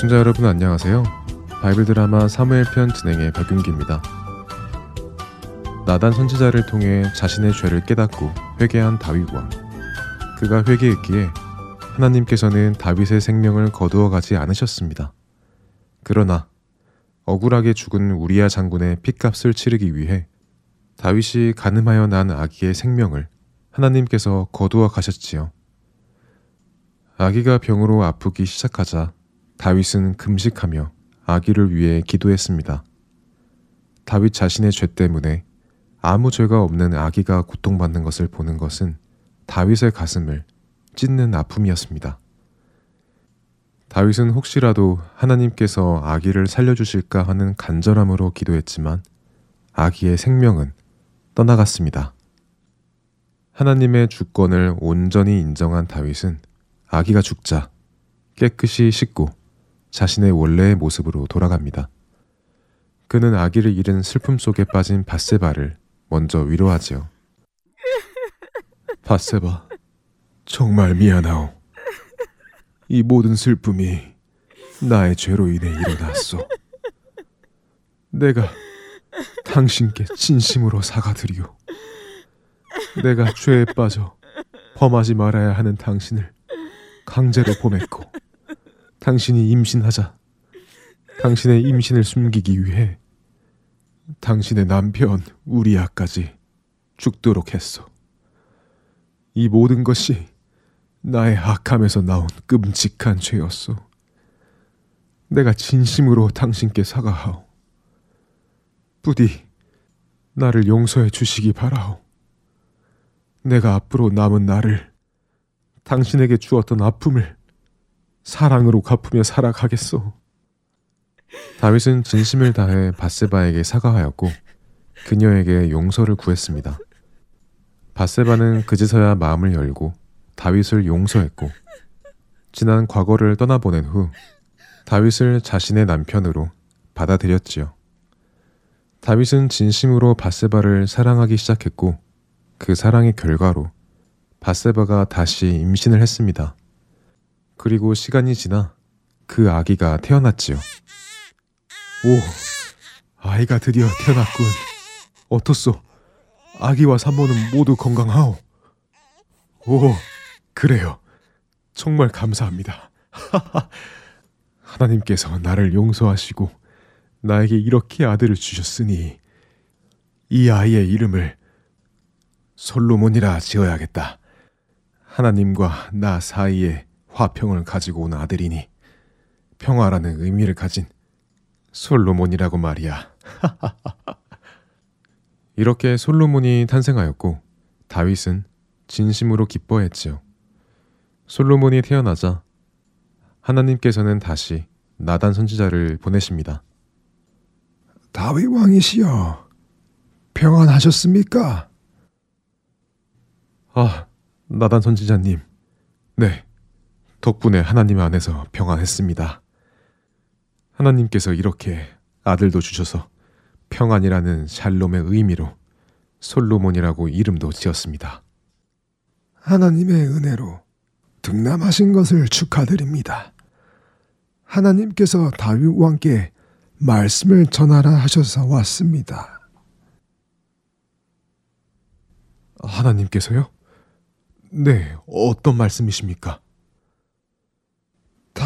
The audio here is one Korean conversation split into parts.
애청자 여러분 안녕하세요. 바이블 드라마 사무엘 편 진행의 박윤기입니다. 나단 선지자를 통해 자신의 죄를 깨닫고 회개한 다윗 왕. 그가 회개했기에 하나님께서는 다윗의 생명을 거두어 가지 않으셨습니다. 그러나 억울하게 죽은 우리야 장군의 핏값을 치르기 위해 다윗이 가늠하여 난 아기의 생명을 하나님께서 거두어 가셨지요. 아기가 병으로 아프기 시작하자 다윗은 금식하며 아기를 위해 기도했습니다. 다윗 자신의 죄 때문에 아무 죄가 없는 아기가 고통받는 것을 보는 것은 다윗의 가슴을 찢는 아픔이었습니다. 다윗은 혹시라도 하나님께서 아기를 살려주실까 하는 간절함으로 기도했지만 아기의 생명은 떠나갔습니다. 하나님의 주권을 온전히 인정한 다윗은 아기가 죽자 깨끗이 씻고 자신의 원래의 모습으로 돌아갑니다. 그는 아기를 잃은 슬픔 속에 빠진 바세바를 먼저 위로하지요. 바세바, 정말 미안하오. 이 모든 슬픔이 나의 죄로 인해 일어났소. 내가 당신께 진심으로 사과드리오. 내가 죄에 빠져 범하지 말아야 하는 당신을 강제로 보냈고 당신이 임신하자 당신의 임신을 숨기기 위해 당신의 남편 우리 아까지 죽도록 했소. 이 모든 것이 나의 악함에서 나온 끔찍한 죄였소. 내가 진심으로 당신께 사과하오. 부디 나를 용서해 주시기 바라오. 내가 앞으로 남은 나를 당신에게 주었던 아픔을 사랑으로 갚으며 살아가겠소. 다윗은 진심을 다해 바세바에게 사과하였고 그녀에게 용서를 구했습니다. 바세바는 그제서야 마음을 열고 다윗을 용서했고 지난 과거를 떠나보낸 후 다윗을 자신의 남편으로 받아들였지요. 다윗은 진심으로 바세바를 사랑하기 시작했고 그 사랑의 결과로 바세바가 다시 임신을 했습니다. 그리고 시간이 지나 그 아기가 태어났지요. 오, 아이가 드디어 태어났군. 어떻소? 아기와 산모는 모두 건강하오. 오, 그래요. 정말 감사합니다. 하나님께서 나를 용서하시고 나에게 이렇게 아들을 주셨으니 이 아이의 이름을 솔로몬이라 지어야겠다. 하나님과 나 사이에 화평을 가지고 온 아들이니 평화라는 의미를 가진 솔로몬이라고 말이야. 이렇게 솔로몬이 탄생하였고 다윗은 진심으로 기뻐했지요. 솔로몬이 태어나자 하나님께서는 다시 나단 선지자를 보내십니다. 다윗 왕이시여 평안하셨습니까? 아, 나단 선지자님. 네. 덕분에 하나님 안에서 평안했습니다. 하나님께서 이렇게 아들도 주셔서 평안이라는 샬롬의 의미로 솔로몬이라고 이름도 지었습니다. 하나님의 은혜로 등남하신 것을 축하드립니다. 하나님께서 다윗 왕께 말씀을 전하라 하셔서 왔습니다. 하나님께서요? 네, 어떤 말씀이십니까?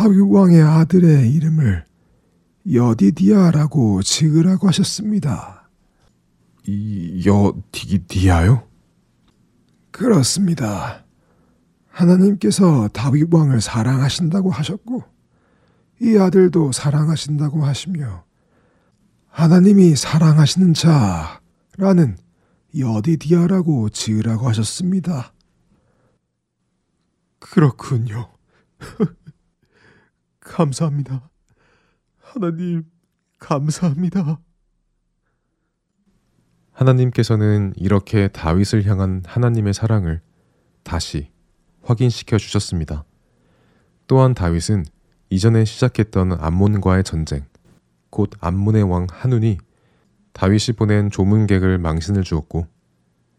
다윗 왕의 아들의 이름을 여디디아라고 지으라고 하셨습니다. 이 여디디아요? 그렇습니다. 하나님께서 다윗 왕을 사랑하신다고 하셨고 이 아들도 사랑하신다고 하시며 하나님이 사랑하시는 자라는 여디디아라고 지으라고 하셨습니다. 그렇군요. 감사합니다. 하나님, 감사합니다. 하나님께서는 이렇게 다윗을 향한 하나님의 사랑을 다시 확인시켜 주셨습니다. 또한 다윗은 이전에 시작했던 암몬과의 전쟁, 곧 암몬의 왕 한운이 다윗이 보낸 조문객을 망신을 주었고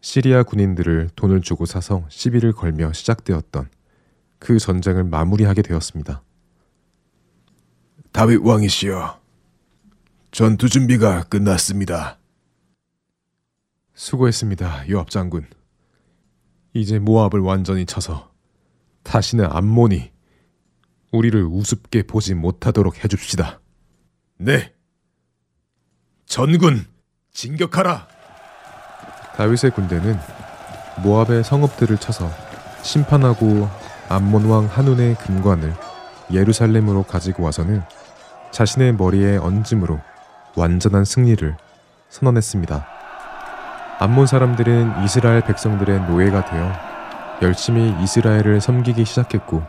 시리아 군인들을 돈을 주고 사서 시비를 걸며 시작되었던 그 전쟁을 마무리하게 되었습니다. 다윗 왕이시여, 전투 준비가 끝났습니다. 수고했습니다, 요압 장군. 이제 모압을 완전히 쳐서 다시는 암몬이 우리를 우습게 보지 못하도록 해줍시다. 네. 전군 진격하라. 다윗의 군대는 모압의 성읍들을 쳐서 심판하고 암몬 왕 한운의 금관을 예루살렘으로 가지고 와서는 자신의 머리에 얹음으로 완전한 승리를 선언했습니다. 암몬 사람들은 이스라엘 백성들의 노예가 되어 열심히 이스라엘을 섬기기 시작했고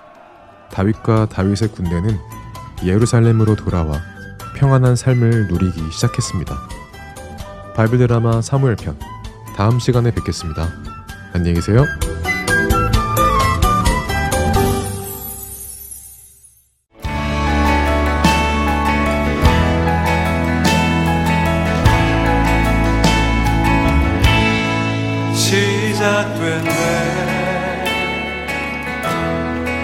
다윗과 다윗의 군대는 예루살렘으로 돌아와 평안한 삶을 누리기 시작했습니다. 바이블 드라마 사무엘 편 다음 시간에 뵙겠습니다. 안녕히 계세요.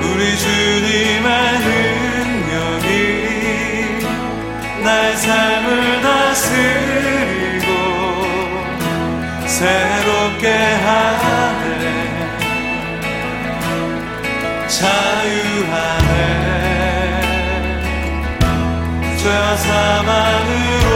우리 주님의 능력이 나의 삶을 다스리고 새롭게 하네. 자유하네. 죄와 사망으로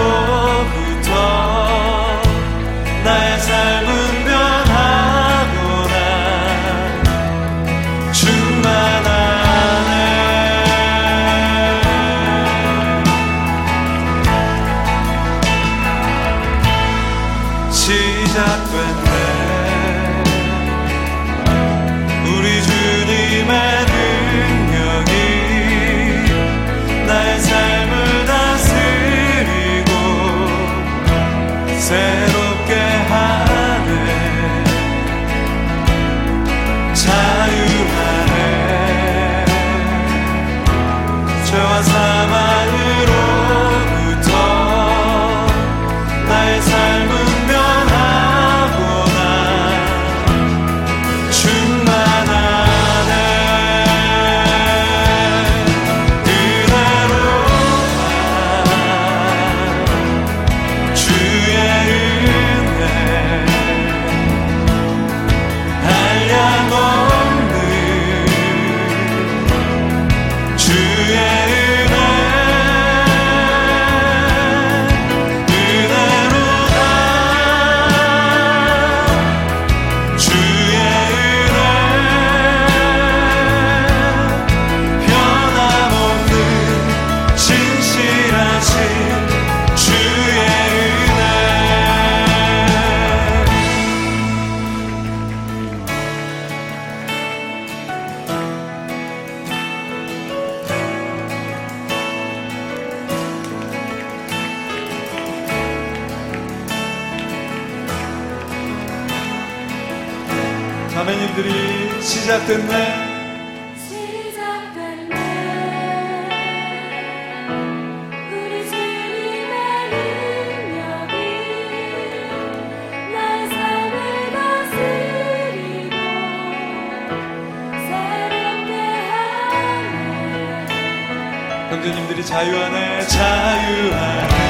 롭게 하네. 형제님들이 자유하네 자유하네